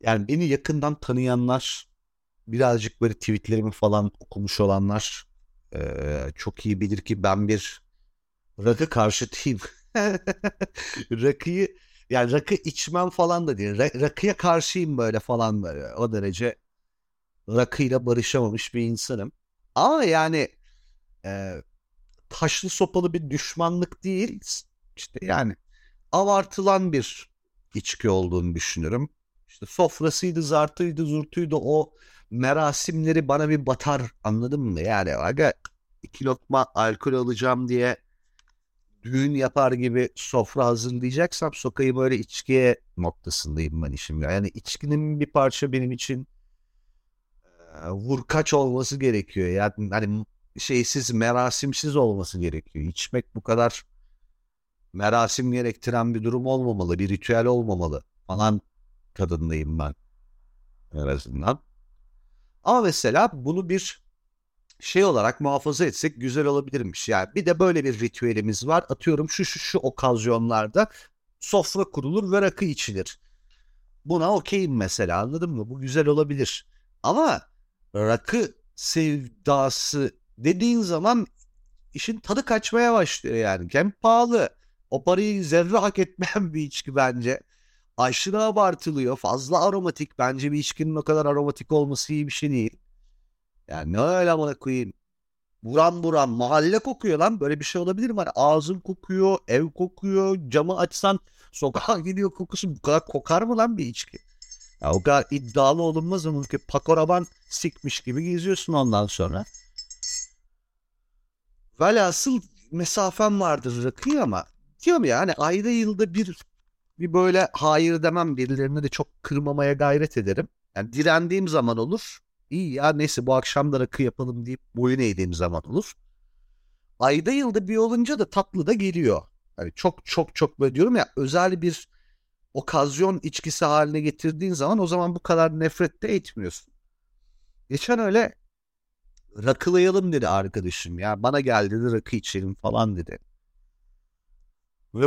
Yani beni yakından tanıyanlar birazcık böyle tweetlerimi falan okumuş olanlar e, çok iyi bilir ki ben bir rakı karşıtıyım. Rakıyı yani rakı içmem falan da değil. Ra- rakıya karşıyım böyle falan böyle. O derece rakıyla barışamamış bir insanım. Ama yani e, taşlı sopalı bir düşmanlık değil. İşte yani abartılan bir içki olduğunu düşünürüm. İşte sofrasıydı, zartıydı, zurtuydu o merasimleri bana bir batar anladın mı? Yani aga iki lokma alkol alacağım diye düğün yapar gibi sofra hazırlayacaksam sokayı böyle içkiye noktasındayım ben işimde. Yani içkinin bir parça benim için vurkaç olması gerekiyor. Yani hani şeysiz, merasimsiz olması gerekiyor. İçmek bu kadar merasim gerektiren bir durum olmamalı, bir ritüel olmamalı falan kadındayım ben en azından. Ama mesela bunu bir şey olarak muhafaza etsek güzel olabilirmiş. Yani bir de böyle bir ritüelimiz var. Atıyorum şu şu şu okazyonlarda sofra kurulur ve rakı içilir. Buna okeyim mesela anladın mı? Bu güzel olabilir. Ama rakı sevdası dediğin zaman işin tadı kaçmaya başlıyor yani. Hem pahalı. O parayı zerre hak etmeyen bir içki bence. Aşırı abartılıyor. Fazla aromatik. Bence bir içkinin o kadar aromatik olması iyi bir şey değil. Yani ne öyle bana koyayım. Buram buram mahalle kokuyor lan. Böyle bir şey olabilir mi? Hani ağzın kokuyor, ev kokuyor, camı açsan sokağa gidiyor kokusu. Bu kadar kokar mı lan bir içki? Ya o kadar iddialı olunmaz ama ki pakoraban sikmiş gibi geziyorsun ondan sonra. Velhasıl mesafem vardır rakıya ama diyorum ya hani ayda yılda bir bir böyle hayır demem birilerine de çok kırmamaya gayret ederim. Yani direndiğim zaman olur. İyi ya neyse bu akşam da rakı yapalım deyip boyun eğdiğim zaman olur. Ayda yılda bir olunca da tatlı da geliyor. Hani çok çok çok böyle diyorum ya özel bir okazyon içkisi haline getirdiğin zaman o zaman bu kadar nefret de etmiyorsun. Geçen öyle rakılayalım dedi arkadaşım ya. Bana geldi dedi rakı içelim falan dedi. Ve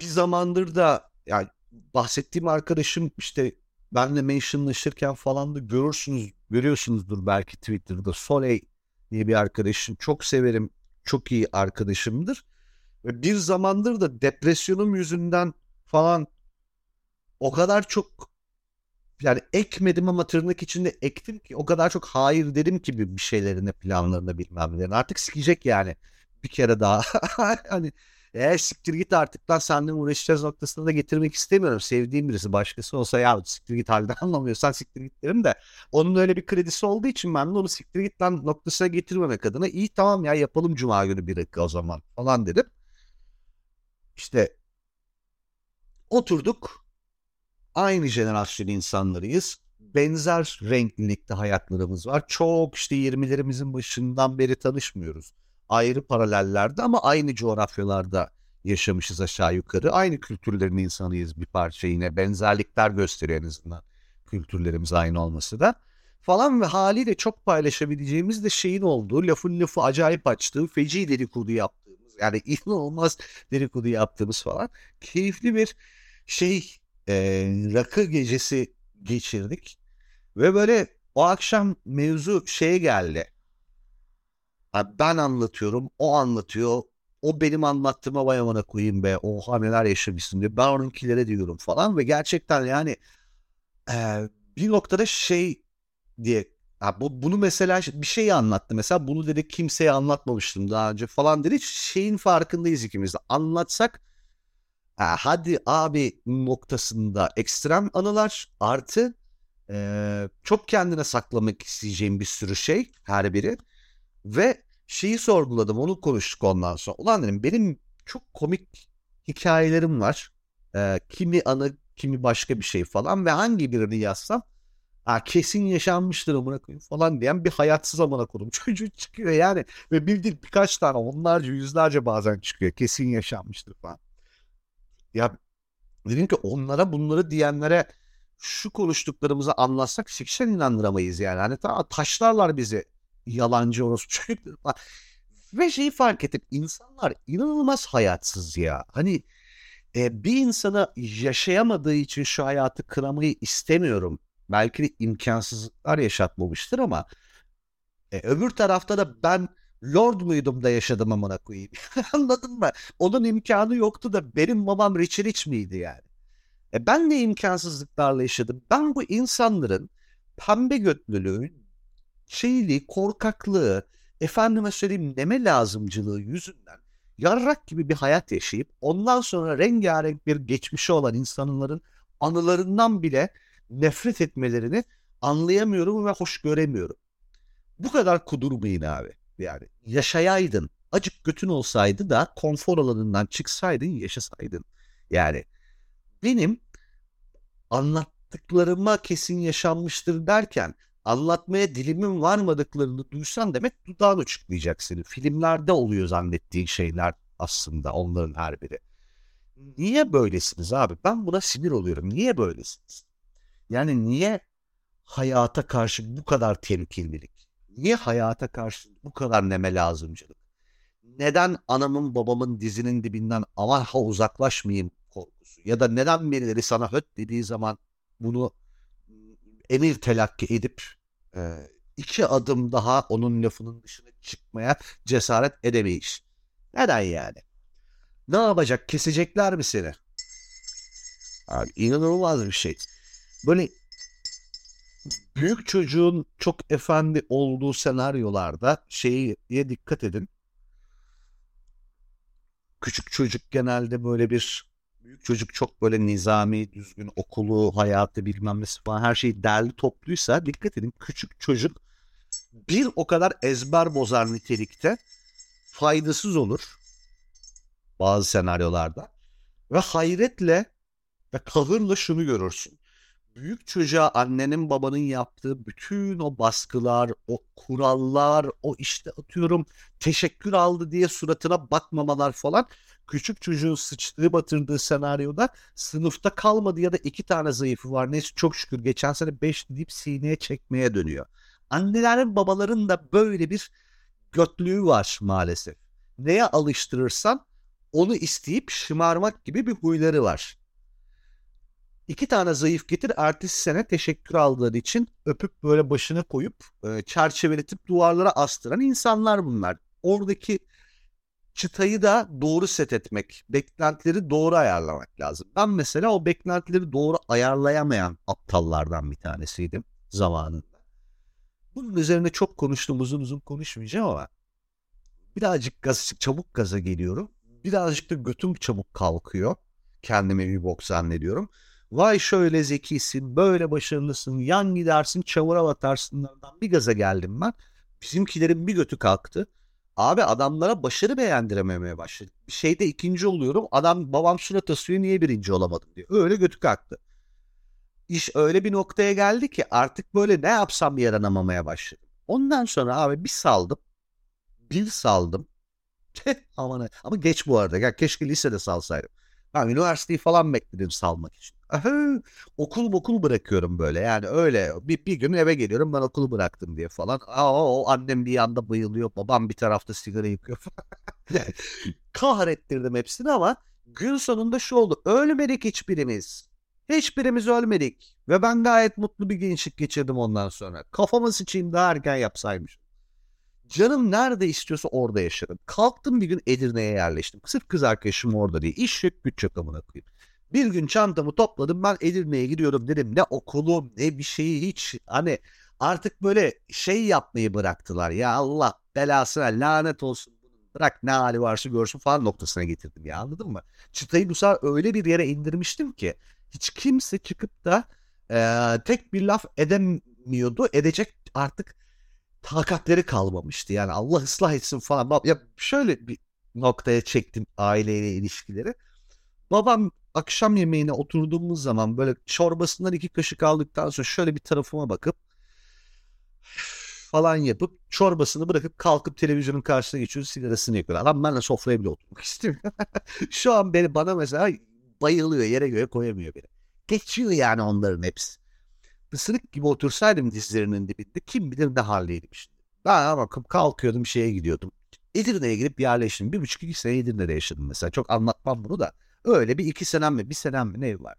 bir zamandır da yani bahsettiğim arkadaşım işte benle mentionlaşırken falan da görürsünüz, görüyorsunuzdur belki Twitter'da Soley diye bir arkadaşım. Çok severim, çok iyi arkadaşımdır. Ve bir zamandır da depresyonum yüzünden falan o kadar çok yani ekmedim ama tırnak içinde ektim ki o kadar çok hayır dedim ki bir şeylerine planlarına bilmem ne. Artık sikecek yani bir kere daha. hani e siktir git artık lan seninle uğraşacağız noktasına da getirmek istemiyorum. Sevdiğim birisi başkası olsa ya siktir git halden anlamıyorsan siktir git derim de onun öyle bir kredisi olduğu için ben de onu siktir git lan noktasına getirmemek adına iyi tamam ya yapalım cuma günü bir dakika o zaman falan dedim. İşte oturduk aynı jenerasyon insanlarıyız. Benzer renklilikte hayatlarımız var. Çok işte 20'lerimizin başından beri tanışmıyoruz ayrı paralellerde ama aynı coğrafyalarda yaşamışız aşağı yukarı. Aynı kültürlerin insanıyız bir parça yine. Benzerlikler gösteriyor en azından kültürlerimiz aynı olması da. Falan ve haliyle çok paylaşabileceğimiz de şeyin olduğu, lafın lafı acayip açtığı, feci dedikodu yaptığımız, yani inanılmaz dedikodu yaptığımız falan. Keyifli bir şey, e, rakı gecesi geçirdik. Ve böyle o akşam mevzu şeye geldi ben anlatıyorum, o anlatıyor. O benim anlattığıma vay amına koyayım be. Oha neler yaşamışsın diyor. Ben onunkilere diyorum falan. Ve gerçekten yani e, bir noktada şey diye ha, bu, bunu mesela bir şey anlattı. Mesela bunu dedi kimseye anlatmamıştım daha önce falan dedi. Şeyin farkındayız ikimiz de. Anlatsak ha, hadi abi noktasında ekstrem anılar artı e, çok kendine saklamak isteyeceğim bir sürü şey her biri. Ve şeyi sorguladım onu konuştuk ondan sonra. Ulan dedim benim çok komik hikayelerim var. Ee, kimi anı kimi başka bir şey falan ve hangi birini yazsam ha, kesin yaşanmıştır amına koyayım falan diyen bir hayatsız amına koydum. Çocuk çıkıyor yani ve bildiğin birkaç tane onlarca yüzlerce bazen çıkıyor. Kesin yaşanmıştır falan. Ya dedim ki onlara bunları diyenlere şu konuştuklarımızı anlatsak şikşen inandıramayız yani. Hani ta, taşlarlar bizi yalancı orospu Ve şeyi fark ettim. insanlar inanılmaz hayatsız ya. Hani E, bir insana yaşayamadığı için şu hayatı kıramayı istemiyorum. Belki de imkansızlıklar yaşatmamıştır ama e, öbür tarafta da ben Lord muydum da yaşadım amına koyayım. Anladın mı? Onun imkanı yoktu da benim babam Richard Rich miydi yani? E ben ne imkansızlıklarla yaşadım? Ben bu insanların pembe götlülüğü, şeyliği, korkaklığı, efendime söyleyeyim neme lazımcılığı yüzünden yarrak gibi bir hayat yaşayıp ondan sonra rengarenk bir geçmişi olan insanların anılarından bile nefret etmelerini anlayamıyorum ve hoş göremiyorum. Bu kadar kudurmayın abi. Yani yaşayaydın. Acık götün olsaydı da konfor alanından çıksaydın yaşasaydın. Yani benim anlattıklarıma kesin yaşanmıştır derken anlatmaya dilimin varmadıklarını duysan demek dudağın uçuklayacak seni. Filmlerde oluyor zannettiğin şeyler aslında onların her biri. Niye böylesiniz abi? Ben buna sinir oluyorum. Niye böylesiniz? Yani niye hayata karşı bu kadar temkinlilik? Niye hayata karşı bu kadar neme lazımcılık? Neden anamın babamın dizinin dibinden aman uzaklaşmayayım korkusu? Ya da neden birileri sana höt dediği zaman bunu emir telakki edip e, iki adım daha onun lafının dışına çıkmaya cesaret edemeyiş. Neden yani? Ne yapacak? Kesecekler mi seni? Abi inanılmaz bir şey. Böyle büyük çocuğun çok efendi olduğu senaryolarda şeye dikkat edin. Küçük çocuk genelde böyle bir büyük çocuk çok böyle nizami, düzgün okulu, hayatı bilmem nesi falan her şeyi derli topluysa dikkat edin küçük çocuk bir o kadar ezber bozar nitelikte faydasız olur bazı senaryolarda ve hayretle ve kahırla şunu görürsün. Büyük çocuğa annenin babanın yaptığı bütün o baskılar, o kurallar, o işte atıyorum teşekkür aldı diye suratına bakmamalar falan küçük çocuğun sıçtığı batırdığı senaryoda sınıfta kalmadı ya da iki tane zayıfı var. Neyse çok şükür geçen sene beş deyip sineye çekmeye dönüyor. Annelerin babaların da böyle bir götlüğü var maalesef. Neye alıştırırsan onu isteyip şımarmak gibi bir huyları var. İki tane zayıf getir ertesi sene teşekkür aldığı için öpüp böyle başına koyup e, çerçeveletip duvarlara astıran insanlar bunlar. Oradaki çıtayı da doğru set etmek, beklentileri doğru ayarlamak lazım. Ben mesela o beklentileri doğru ayarlayamayan aptallardan bir tanesiydim zamanında. Bunun üzerine çok konuştum uzun uzun konuşmayacağım ama birazcık gaz, çabuk gaza geliyorum. Birazcık da götüm çabuk kalkıyor. Kendime bir bok zannediyorum. Vay şöyle zekisin, böyle başarılısın, yan gidersin, çamura batarsınlardan bir gaza geldim ben. Bizimkilerin bir götü kalktı. Abi adamlara başarı beğendirememeye başladı. Şeyde ikinci oluyorum. Adam babam surat asıyor niye birinci olamadım diyor. Öyle götü kalktı. İş öyle bir noktaya geldi ki artık böyle ne yapsam yaranamamaya başladım. Ondan sonra abi bir saldım. Bir saldım. Aman ama geç bu arada. Ya keşke lisede salsaydım. Ben üniversiteyi falan bekledim salmak için. Aha, okul okul bırakıyorum böyle yani öyle bir, bir gün eve geliyorum ben okulu bıraktım diye falan. Aa, o annem bir yanda bayılıyor babam bir tarafta sigara yıkıyor falan. Kahrettirdim hepsini ama gün sonunda şu oldu ölmedik hiçbirimiz. Hiçbirimiz ölmedik ve ben gayet mutlu bir gençlik geçirdim ondan sonra. Kafamı sıçayım daha erken yapsaymışım. Canım nerede istiyorsa orada yaşarım. Kalktım bir gün Edirne'ye yerleştim. Sırf kız arkadaşım orada diye. İş yok güç yok amına koyayım. Bir gün çantamı topladım ben Edirne'ye gidiyorum dedim. Ne okulum ne bir şeyi hiç hani artık böyle şey yapmayı bıraktılar. Ya Allah belasına lanet olsun bırak ne hali varsa görsün falan noktasına getirdim ya anladın mı? Çıtayı bu sefer öyle bir yere indirmiştim ki hiç kimse çıkıp da e, tek bir laf edemiyordu. Edecek artık takatleri kalmamıştı. Yani Allah ıslah etsin falan. Ya şöyle bir noktaya çektim aileyle ilişkileri. Babam akşam yemeğine oturduğumuz zaman böyle çorbasından iki kaşık aldıktan sonra şöyle bir tarafıma bakıp falan yapıp çorbasını bırakıp kalkıp televizyonun karşısına geçiyor sigarasını yakıyor. Adam benimle sofraya bile oturmak istemiyor. Şu an beni bana mesela bayılıyor yere göre koyamıyor beni. Geçiyor yani onların hepsi. Isırık gibi otursaydım dizlerinin dibinde kim bilir ne haldeydim şimdi. Ben bakıp kalkıyordum şeye gidiyordum. Edirne'ye gidip yerleştim. Bir buçuk iki sene Edirne'de yaşadım mesela. Çok anlatmam bunu da. Öyle bir iki senem mi bir senem mi ne var?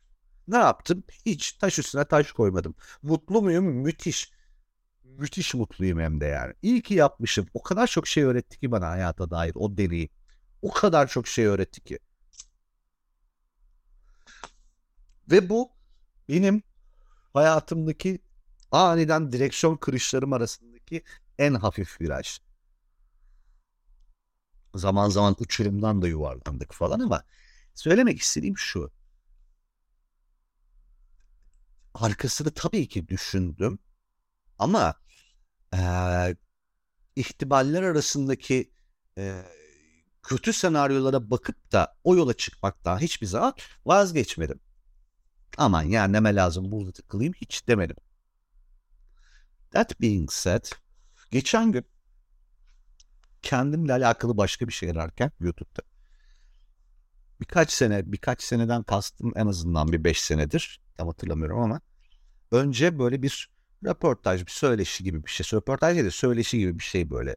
Ne yaptım? Hiç taş üstüne taş koymadım. Mutlu muyum? Müthiş. Müthiş mutluyum hem de yani. İyi ki yapmışım. O kadar çok şey öğretti ki bana hayata dair o deneyim. O kadar çok şey öğretti ki. Ve bu benim hayatımdaki aniden direksiyon kırışlarım arasındaki en hafif viraj. Zaman zaman uçurumdan da yuvarlandık falan ama söylemek istediğim şu. Arkasını tabii ki düşündüm ama e, ihtimaller arasındaki e, kötü senaryolara bakıp da o yola çıkmaktan hiçbir zaman vazgeçmedim. Aman ya neme lazım burada tıkılayım hiç demedim. That being said, geçen gün kendimle alakalı başka bir şey ararken YouTube'da birkaç sene, birkaç seneden kastım en azından bir beş senedir tam hatırlamıyorum ama önce böyle bir röportaj, bir söyleşi gibi bir şey. Röportaj değil de söyleşi gibi bir şey böyle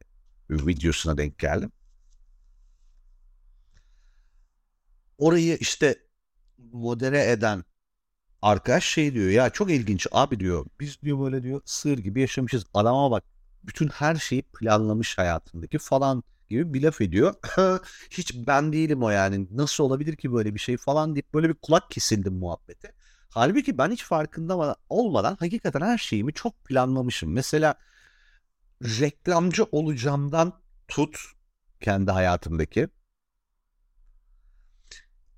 videosuna denk geldim. Orayı işte modere eden arkadaş şey diyor ya çok ilginç abi diyor. Biz diyor böyle diyor sığır gibi yaşamışız. Adama bak bütün her şeyi planlamış hayatındaki falan gibi bir laf ediyor. Hiç ben değilim o yani. Nasıl olabilir ki böyle bir şey falan deyip böyle bir kulak kesildim muhabbete. Halbuki ben hiç farkında olmadan hakikaten her şeyimi çok planlamışım. Mesela reklamcı olacağımdan tut kendi hayatımdaki.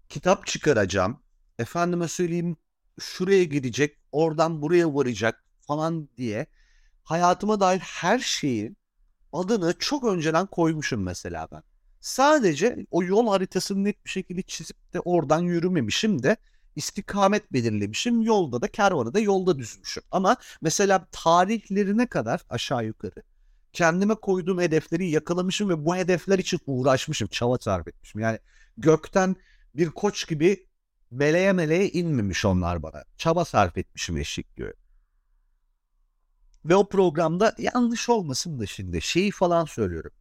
Kitap çıkaracağım. Efendime söyleyeyim şuraya gidecek, oradan buraya varacak falan diye hayatıma dair her şeyi adını çok önceden koymuşum mesela ben. Sadece o yol haritasını net bir şekilde çizip de oradan yürümemişim de istikamet belirlemişim. Yolda da kervanı da yolda düzmüşüm. Ama mesela tarihlerine kadar aşağı yukarı kendime koyduğum hedefleri yakalamışım ve bu hedefler için uğraşmışım. Çaba sarf etmişim. Yani gökten bir koç gibi meleğe meleğe inmemiş onlar bana. Çaba sarf etmişim diyor. Ve o programda yanlış olmasın da şimdi şeyi falan söylüyorum.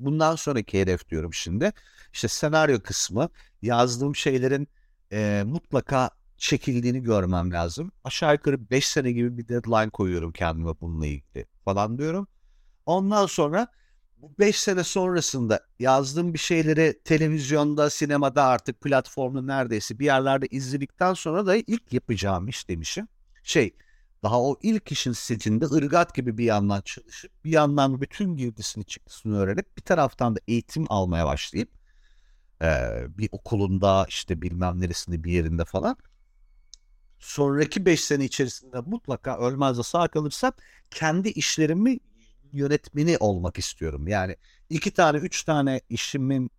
Bundan sonraki hedef diyorum şimdi. İşte senaryo kısmı yazdığım şeylerin e, mutlaka çekildiğini görmem lazım. Aşağı yukarı 5 sene gibi bir deadline koyuyorum kendime bununla ilgili falan diyorum. Ondan sonra bu 5 sene sonrasında yazdığım bir şeyleri televizyonda, sinemada artık platformda neredeyse bir yerlerde izledikten sonra da ilk yapacağım iş demişim. Şey daha o ilk işin setinde ırgat gibi bir yandan çalışıp bir yandan bütün girdisini çıktısını öğrenip bir taraftan da eğitim almaya başlayıp e, bir okulunda işte bilmem neresinde bir yerinde falan sonraki 5 sene içerisinde mutlaka ölmez de sağ kalırsam kendi işlerimi yönetmeni olmak istiyorum. Yani iki tane, üç tane işimin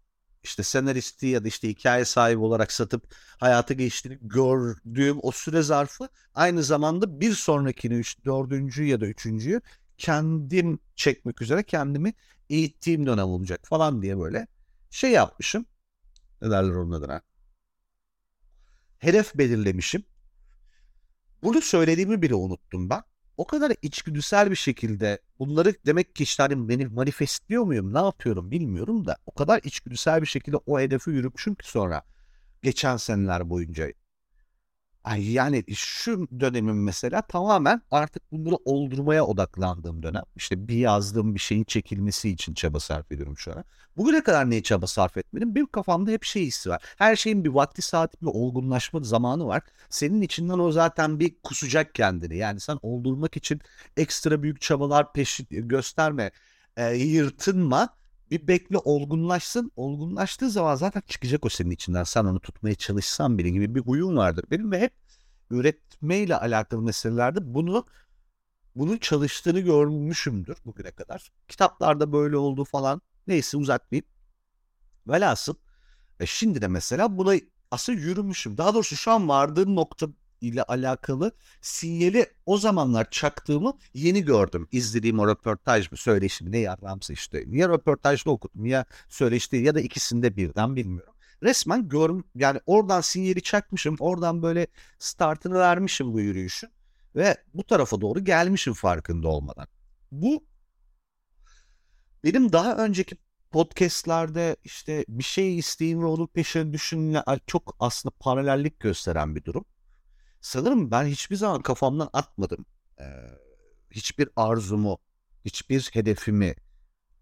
işte senaristi ya da işte hikaye sahibi olarak satıp hayata geçtiğini gördüğüm o süre zarfı aynı zamanda bir sonrakini, üç, dördüncü ya da üçüncüyü kendim çekmek üzere kendimi eğittiğim dönem olacak falan diye böyle şey yapmışım. Ne derler onun adına? Hedef belirlemişim. Bunu söylediğimi bile unuttum ben o kadar içgüdüsel bir şekilde bunları demek ki işte hani beni manifestliyor muyum ne yapıyorum bilmiyorum da o kadar içgüdüsel bir şekilde o hedefi yürümüşüm ki sonra geçen seneler boyunca yani şu dönemim mesela tamamen artık bunları oldurmaya odaklandığım dönem. İşte bir yazdığım bir şeyin çekilmesi için çaba sarf ediyorum şu an. Bugüne kadar neye çaba sarf etmedim? Benim kafamda hep şey hissi var. Her şeyin bir vakti saati bir olgunlaşma zamanı var. Senin içinden o zaten bir kusacak kendini. Yani sen oldurmak için ekstra büyük çabalar peşi gösterme. E, yırtınma bir bekle olgunlaşsın. Olgunlaştığı zaman zaten çıkacak o senin içinden. Sen onu tutmaya çalışsan bile gibi bir uyum vardır. Benim ve hep üretmeyle alakalı meselelerde bunu bunun çalıştığını görmüşümdür bugüne kadar. Kitaplarda böyle oldu falan. Neyse uzatmayayım. Velhasıl e şimdi de mesela buna aslında yürümüşüm. Daha doğrusu şu an vardığım nokta ile alakalı sinyali o zamanlar çaktığımı yeni gördüm. İzlediğim o röportaj mı söyleşi mi ne yarramsa işte. Ya röportajda okudum ya söyleşti ya da ikisinde birden bilmiyorum. Resmen görüm yani oradan sinyali çakmışım. Oradan böyle startını vermişim bu yürüyüşün. Ve bu tarafa doğru gelmişim farkında olmadan. Bu benim daha önceki podcastlerde işte bir şey isteyin ve onun peşine düşünün çok aslında paralellik gösteren bir durum. Sanırım ben hiçbir zaman kafamdan atmadım. Ee, hiçbir arzumu, hiçbir hedefimi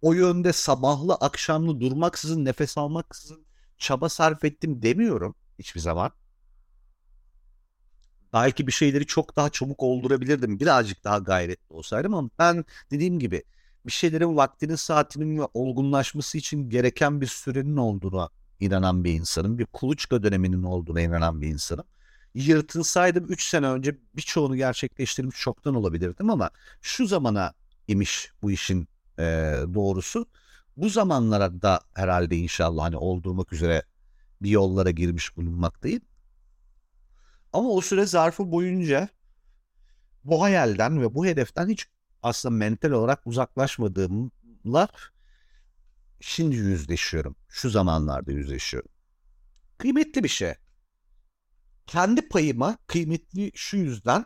o yönde sabahlı akşamlı durmaksızın nefes almaksızın çaba sarf ettim demiyorum hiçbir zaman. Belki bir şeyleri çok daha çabuk oldurabilirdim. Birazcık daha gayretli olsaydım ama ben dediğim gibi bir şeylerin vaktinin saatinin ve olgunlaşması için gereken bir sürenin olduğuna inanan bir insanım. Bir kuluçka döneminin olduğuna inanan bir insanım. Yırtılsaydım 3 sene önce birçoğunu gerçekleştirmiş çoktan olabilirdim ama şu zamana imiş bu işin e, doğrusu. Bu zamanlara da herhalde inşallah hani oldurmak üzere bir yollara girmiş bulunmaktayım. Ama o süre zarfı boyunca bu hayalden ve bu hedeften hiç aslında mental olarak uzaklaşmadığımla şimdi yüzleşiyorum. Şu zamanlarda yüzleşiyorum. Kıymetli bir şey. Kendi payıma kıymetli şu yüzden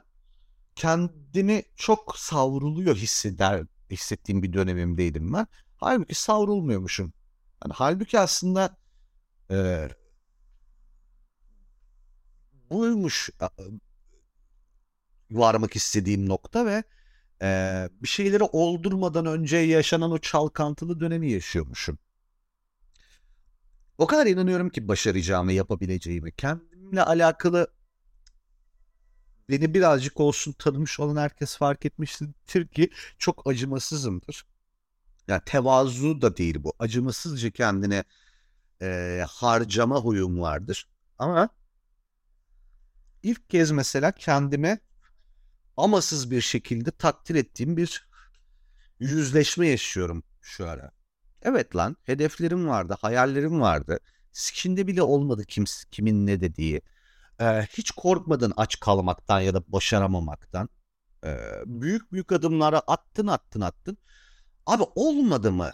kendimi çok savruluyor hisseder, hissettiğim bir dönemimdeydim ben. Halbuki savrulmuyormuşum. Yani halbuki aslında e, buymuş varmak istediğim nokta ve e, bir şeyleri oldurmadan önce yaşanan o çalkantılı dönemi yaşıyormuşum. O kadar inanıyorum ki başaracağımı, yapabileceğimi. Kendimle alakalı beni birazcık olsun tanımış olan herkes fark etmiştir ki çok acımasızımdır. Yani tevazu da değil bu. Acımasızca kendine e, harcama huyum vardır. Ama ilk kez mesela kendime amasız bir şekilde takdir ettiğim bir yüzleşme yaşıyorum şu ara. Evet lan hedeflerim vardı, hayallerim vardı. Sikinde bile olmadı kim, kimin ne dediği. Ee, hiç korkmadın aç kalmaktan ya da başaramamaktan. Ee, büyük büyük adımlara attın attın attın. Abi olmadı mı?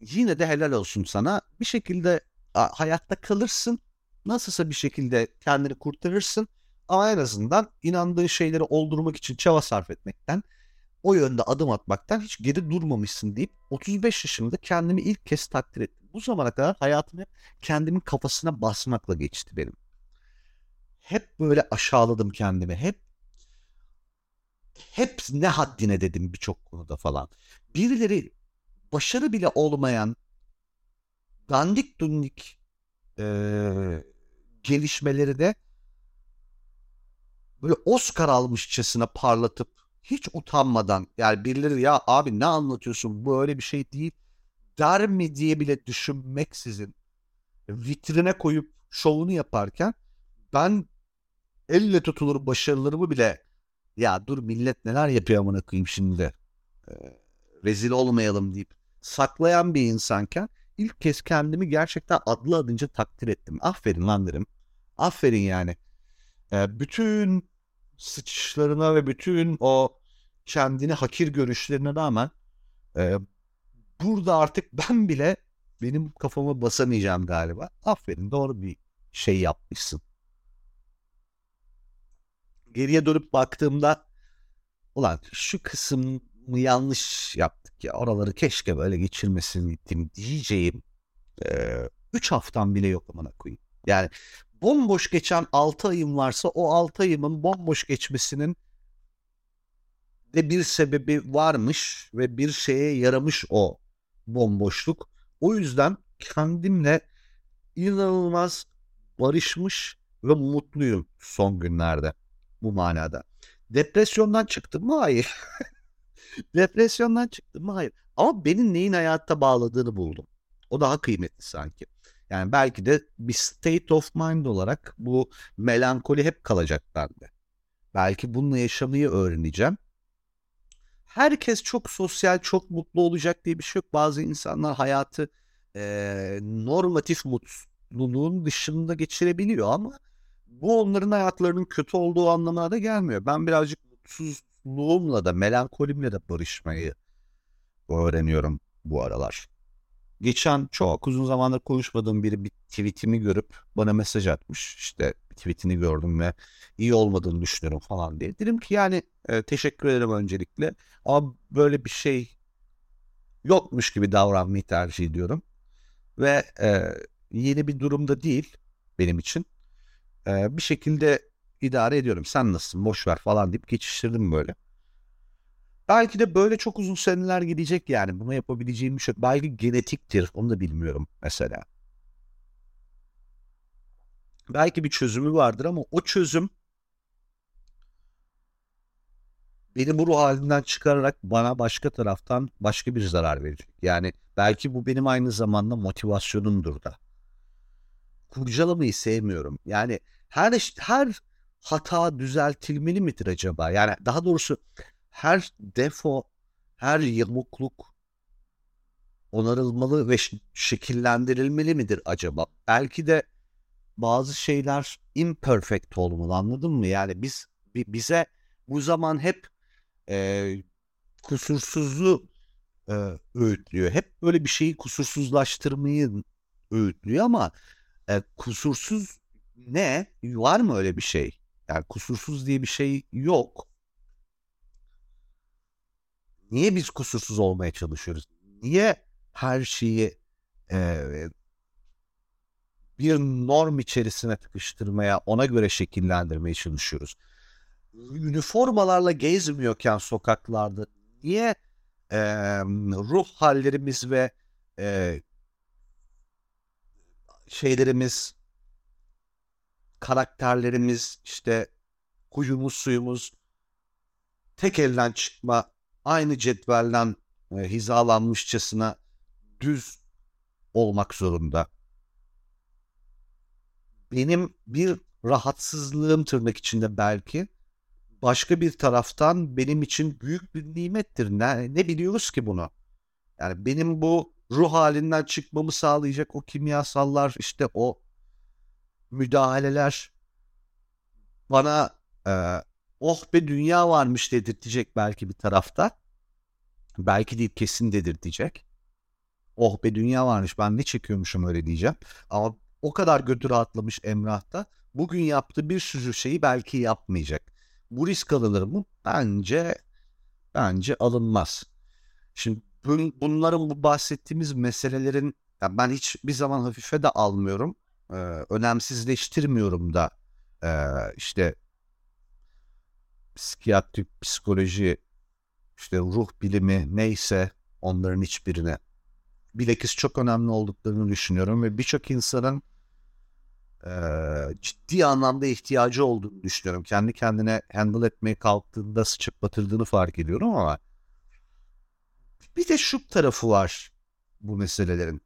Yine de helal olsun sana. Bir şekilde hayatta kalırsın. Nasılsa bir şekilde kendini kurtarırsın. Ama en azından inandığın şeyleri oldurmak için çaba sarf etmekten, o yönde adım atmaktan hiç geri durmamışsın deyip 35 yaşımda kendimi ilk kez takdir ettim. Bu zamana kadar hayatım hep kendimin kafasına basmakla geçti benim. Hep böyle aşağıladım kendimi. Hep hep ne haddine dedim birçok konuda falan. Birileri başarı bile olmayan dandik dundik e, gelişmeleri de böyle Oscar almışçasına parlatıp hiç utanmadan yani birileri ya abi ne anlatıyorsun bu öyle bir şey değil der mi diye bile düşünmeksizin vitrine koyup şovunu yaparken ben elle tutulur başarılarımı bile ya dur millet neler yapıyor amına koyayım şimdi ee, rezil olmayalım deyip saklayan bir insanken ilk kez kendimi gerçekten adlı adınca takdir ettim. Aferin lan derim. Aferin yani. Ee, bütün sıçışlarına ve bütün o kendini hakir görüşlerine rağmen e, burada artık ben bile benim kafama basamayacağım galiba. Aferin doğru bir şey yapmışsın. Geriye dönüp baktığımda ulan şu kısmı yanlış yaptık ya oraları keşke böyle geçirmesin diyeceğim. 3 e, haftam bile yok amına koyayım. Yani bomboş geçen 6 ayım varsa o 6 ayımın bomboş geçmesinin de bir sebebi varmış ve bir şeye yaramış o bomboşluk. O yüzden kendimle inanılmaz barışmış ve mutluyum son günlerde bu manada. Depresyondan çıktım mı? Hayır. Depresyondan çıktım mı? Hayır. Ama benim neyin hayatta bağladığını buldum. O daha kıymetli sanki. Yani belki de bir state of mind olarak bu melankoli hep kalacak bende. Belki bununla yaşamayı öğreneceğim. Herkes çok sosyal, çok mutlu olacak diye bir şey yok. Bazı insanlar hayatı e, normatif mutluluğun dışında geçirebiliyor ama bu onların hayatlarının kötü olduğu anlamına da gelmiyor. Ben birazcık mutsuzluğumla da melankolimle de barışmayı öğreniyorum bu aralar. Geçen çok uzun zamandır konuşmadığım biri bir tweetimi görüp bana mesaj atmış. İşte tweetini gördüm ve iyi olmadığını düşünüyorum falan diye. Dedim ki yani e, teşekkür ederim öncelikle. Ama böyle bir şey yokmuş gibi davranmayı tercih ediyorum. Ve e, yeni bir durumda değil benim için. E, bir şekilde idare ediyorum. Sen nasılsın boş ver falan deyip geçiştirdim böyle. Belki de böyle çok uzun seneler gidecek yani. Bunu yapabileceğim bir şey. Belki genetiktir. Onu da bilmiyorum mesela. Belki bir çözümü vardır ama o çözüm beni bu ruh halinden çıkararak bana başka taraftan başka bir zarar verecek. Yani belki bu benim aynı zamanda motivasyonumdur da. Kurcalamayı sevmiyorum. Yani her her hata düzeltilmeli midir acaba? Yani daha doğrusu her defo, her yamukluk onarılmalı ve şekillendirilmeli midir acaba? Belki de bazı şeyler imperfect olmalı anladın mı? Yani biz bize bu zaman hep e, kusursuzluğu e, öğütlüyor. Hep böyle bir şeyi kusursuzlaştırmayı öğütlüyor ama e, kusursuz ne? Var mı öyle bir şey? Yani kusursuz diye bir şey yok. Niye biz kusursuz olmaya çalışıyoruz? Niye her şeyi e, bir norm içerisine tıkıştırmaya, ona göre şekillendirmeye çalışıyoruz? Üniformalarla gezmiyorken sokaklarda niye e, ruh hallerimiz ve e, şeylerimiz, karakterlerimiz, işte huyumuz, suyumuz tek elden çıkma aynı cetvelden e, hizalanmışçasına düz olmak zorunda. Benim bir rahatsızlığım tırnak içinde belki başka bir taraftan benim için büyük bir nimettir. Ne, ne biliyoruz ki bunu? Yani benim bu ruh halinden çıkmamı sağlayacak o kimyasallar işte o müdahaleler bana e, oh be dünya varmış dedirtecek belki bir tarafta. Belki değil kesin dedirtecek. Oh be dünya varmış ben ne çekiyormuşum öyle diyeceğim. Ama o kadar götü rahatlamış Emrah'ta bugün yaptığı bir sürü şeyi belki yapmayacak. Bu risk alınır mı? Bence bence alınmaz. Şimdi bunların bu bahsettiğimiz meselelerin yani ben hiç bir zaman hafife de almıyorum. Ee, önemsizleştirmiyorum da ee, işte psikiyatrik, psikoloji, işte ruh bilimi neyse onların hiçbirine bilakis çok önemli olduklarını düşünüyorum ve birçok insanın e, ciddi anlamda ihtiyacı olduğunu düşünüyorum. Kendi kendine handle etmeye kalktığında sıçıp batırdığını fark ediyorum ama bir de şu tarafı var bu meselelerin.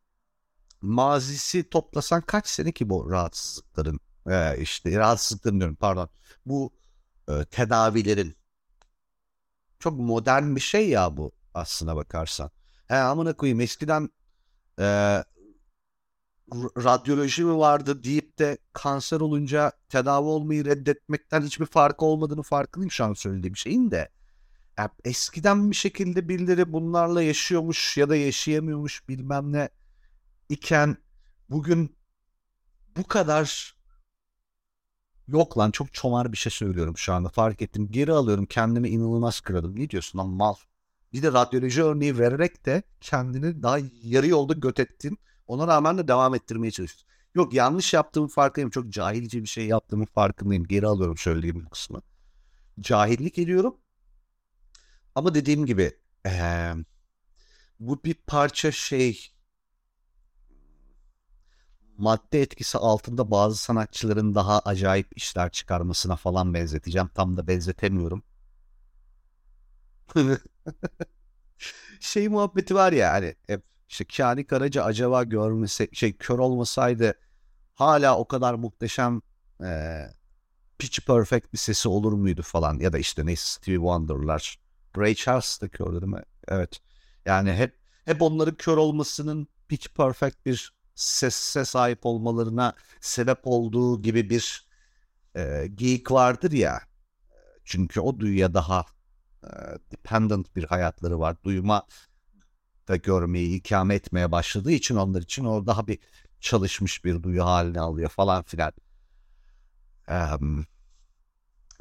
Mazisi toplasan kaç sene ki bu rahatsızlıkların? Ee, işte rahatsızlıkların diyorum pardon. Bu e, tedavilerin. Çok modern bir şey ya bu aslına bakarsan. He amına koyayım eskiden e, radyoloji mi vardı deyip de kanser olunca tedavi olmayı reddetmekten hiçbir farkı olmadığını farkındayım şu an söylediğim şeyin de. Yani eskiden bir şekilde birileri bunlarla yaşıyormuş ya da yaşayamıyormuş bilmem ne iken bugün bu kadar yok lan çok çomar bir şey söylüyorum şu anda fark ettim. Geri alıyorum kendimi inanılmaz kırdım. Ne diyorsun lan mal? Bir de radyoloji örneği vererek de kendini daha yarı yolda göt ettin. Ona rağmen de devam ettirmeye çalışıyorsun. Yok yanlış yaptığımı farkındayım. Çok cahilce bir şey yaptığımı farkındayım. Geri alıyorum söylediğim kısmı. Cahillik ediyorum ama dediğim gibi ee, bu bir parça şey madde etkisi altında bazı sanatçıların daha acayip işler çıkarmasına falan benzeteceğim. Tam da benzetemiyorum. şey muhabbeti var ya hani hep işte Kani Karaca acaba görmese şey kör olmasaydı hala o kadar muhteşem e, pitch perfect bir sesi olur muydu falan ya da işte neyse Stevie Wonder'lar Ray Charles da kördü değil mi? Evet. Yani hep hep onların kör olmasının pitch perfect bir sese sahip olmalarına sebep olduğu gibi bir e, geyik vardır ya. Çünkü o duyuya daha e, dependent bir hayatları var. Duyma da görmeyi ikame etmeye başladığı için onlar için o daha bir çalışmış bir duyu haline alıyor falan filan. Um,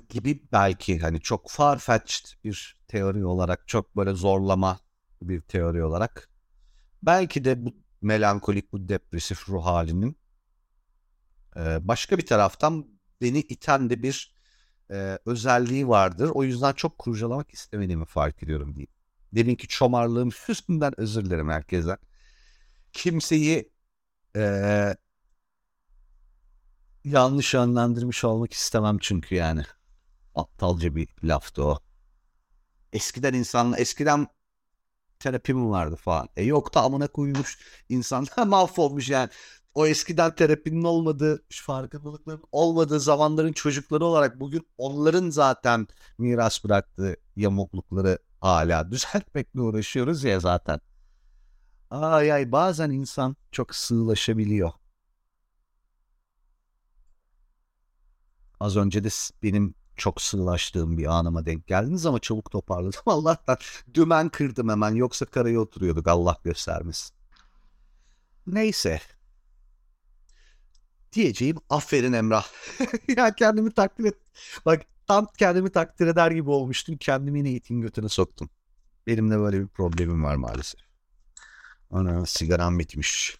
gibi belki hani çok farfetched bir teori olarak çok böyle zorlama bir teori olarak. Belki de bu melankolik, bu depresif ruh halinin başka bir taraftan beni iten de bir e, özelliği vardır. O yüzden çok kurcalamak istemediğimi fark ediyorum diyeyim. Deminki çomarlığım yüzünden özür dilerim herkesten. Kimseyi e, yanlış yönlendirmiş olmak istemem çünkü yani. Aptalca bir laftı o. Eskiden insanla eskiden terapi mi vardı falan. E yok da amına koymuş insanlar mahvolmuş yani. O eskiden terapinin olmadığı, farkındalıkların olmadığı zamanların çocukları olarak bugün onların zaten miras bıraktığı yamuklukları hala düzeltmekle uğraşıyoruz ya zaten. Ay ay bazen insan çok sığlaşabiliyor. Az önce de benim çok sığlaştığım bir anıma denk geldiniz ama çabuk toparladım. Allah'tan dümen kırdım hemen yoksa karaya oturuyorduk Allah göstermesin. Neyse. Diyeceğim aferin Emrah. ya kendimi takdir et. Bak tam kendimi takdir eder gibi olmuştum. Kendimi yine itin götüne soktum. Benim de böyle bir problemim var maalesef. Ana sigaram bitmiş.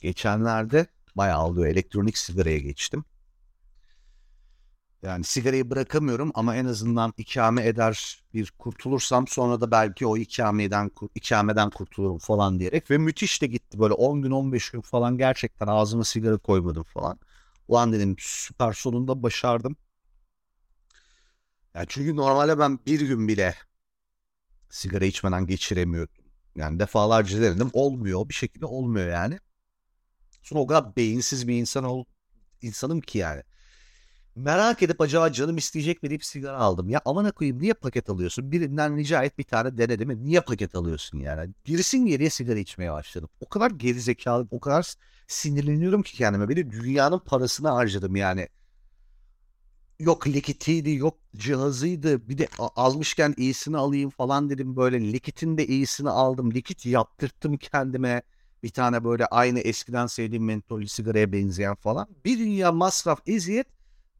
Geçenlerde bayağı oldu elektronik sigaraya geçtim. Yani sigarayı bırakamıyorum ama en azından ikame eder bir kurtulursam sonra da belki o ikameden, ikameden kurtulurum falan diyerek. Ve müthiş de gitti böyle 10 gün 15 gün falan gerçekten ağzıma sigara koymadım falan. Ulan dedim süper sonunda başardım. Yani çünkü normalde ben bir gün bile sigara içmeden geçiremiyordum. Yani defalarca denedim olmuyor bir şekilde olmuyor yani. Sonra o kadar beyinsiz bir insan ol, insanım ki yani. Merak edip acaba canım isteyecek mi deyip sigara aldım. Ya amına koyayım niye paket alıyorsun? Birinden rica et bir tane dene değil mi? Niye paket alıyorsun yani? Gerisin geriye sigara içmeye başladım. O kadar gerizekalı, o kadar sinirleniyorum ki kendime. Beni dünyanın parasını harcadım yani. Yok likitiydi, yok cihazıydı. Bir de almışken iyisini alayım falan dedim böyle. Likitin de iyisini aldım. Likit yaptırttım kendime. Bir tane böyle aynı eskiden sevdiğim mentollü sigaraya benzeyen falan. Bir dünya masraf, eziyet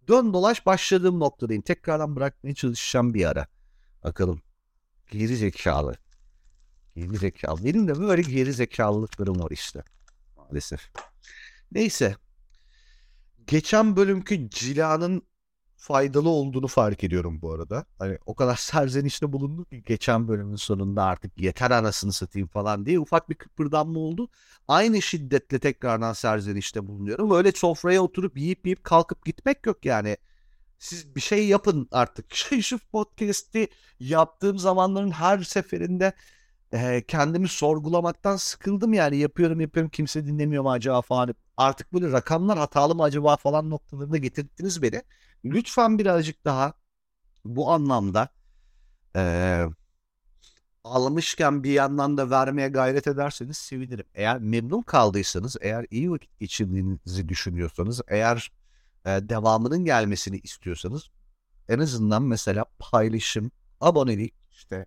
dön dolaş başladığım noktadayım. Tekrardan bırakmaya çalışacağım bir ara. Bakalım. Geri zekalı. Geri zekalı. Benim de böyle geri zekalılıklarım var işte. Maalesef. Neyse. Geçen bölümkü Cila'nın faydalı olduğunu fark ediyorum bu arada. Hani o kadar serzenişte bulunduk ki geçen bölümün sonunda artık yeter anasını satayım falan diye ufak bir kıpırdanma oldu. Aynı şiddetle tekrardan serzenişte bulunuyorum. Öyle sofraya oturup yiyip yiyip kalkıp gitmek yok yani. Siz bir şey yapın artık. Şu podcast'i yaptığım zamanların her seferinde kendimi sorgulamaktan sıkıldım yani. Yapıyorum yapıyorum kimse dinlemiyor mu acaba falan. Artık böyle rakamlar hatalı mı acaba falan noktalarında getirdiniz beni lütfen birazcık daha bu anlamda e, almışken bir yandan da vermeye gayret ederseniz sevinirim. Eğer memnun kaldıysanız, eğer iyi vakit geçirdiğinizi düşünüyorsanız, eğer e, devamının gelmesini istiyorsanız en azından mesela paylaşım, abonelik, işte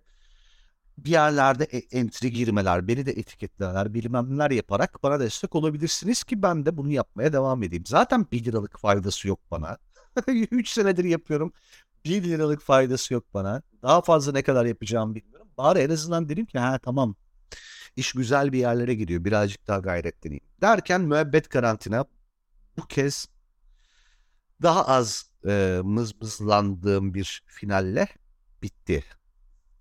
bir yerlerde e, entry girmeler, beni de etiketlemeler, bilmem neler yaparak bana destek olabilirsiniz ki ben de bunu yapmaya devam edeyim. Zaten 1 liralık faydası yok bana. 3 senedir yapıyorum. 1 liralık faydası yok bana. Daha fazla ne kadar yapacağımı bilmiyorum. Bari en azından dedim ki ha tamam. İş güzel bir yerlere gidiyor. Birazcık daha gayretleneyim. Derken müebbet karantina bu kez daha az e, mızmızlandığım bir finalle bitti.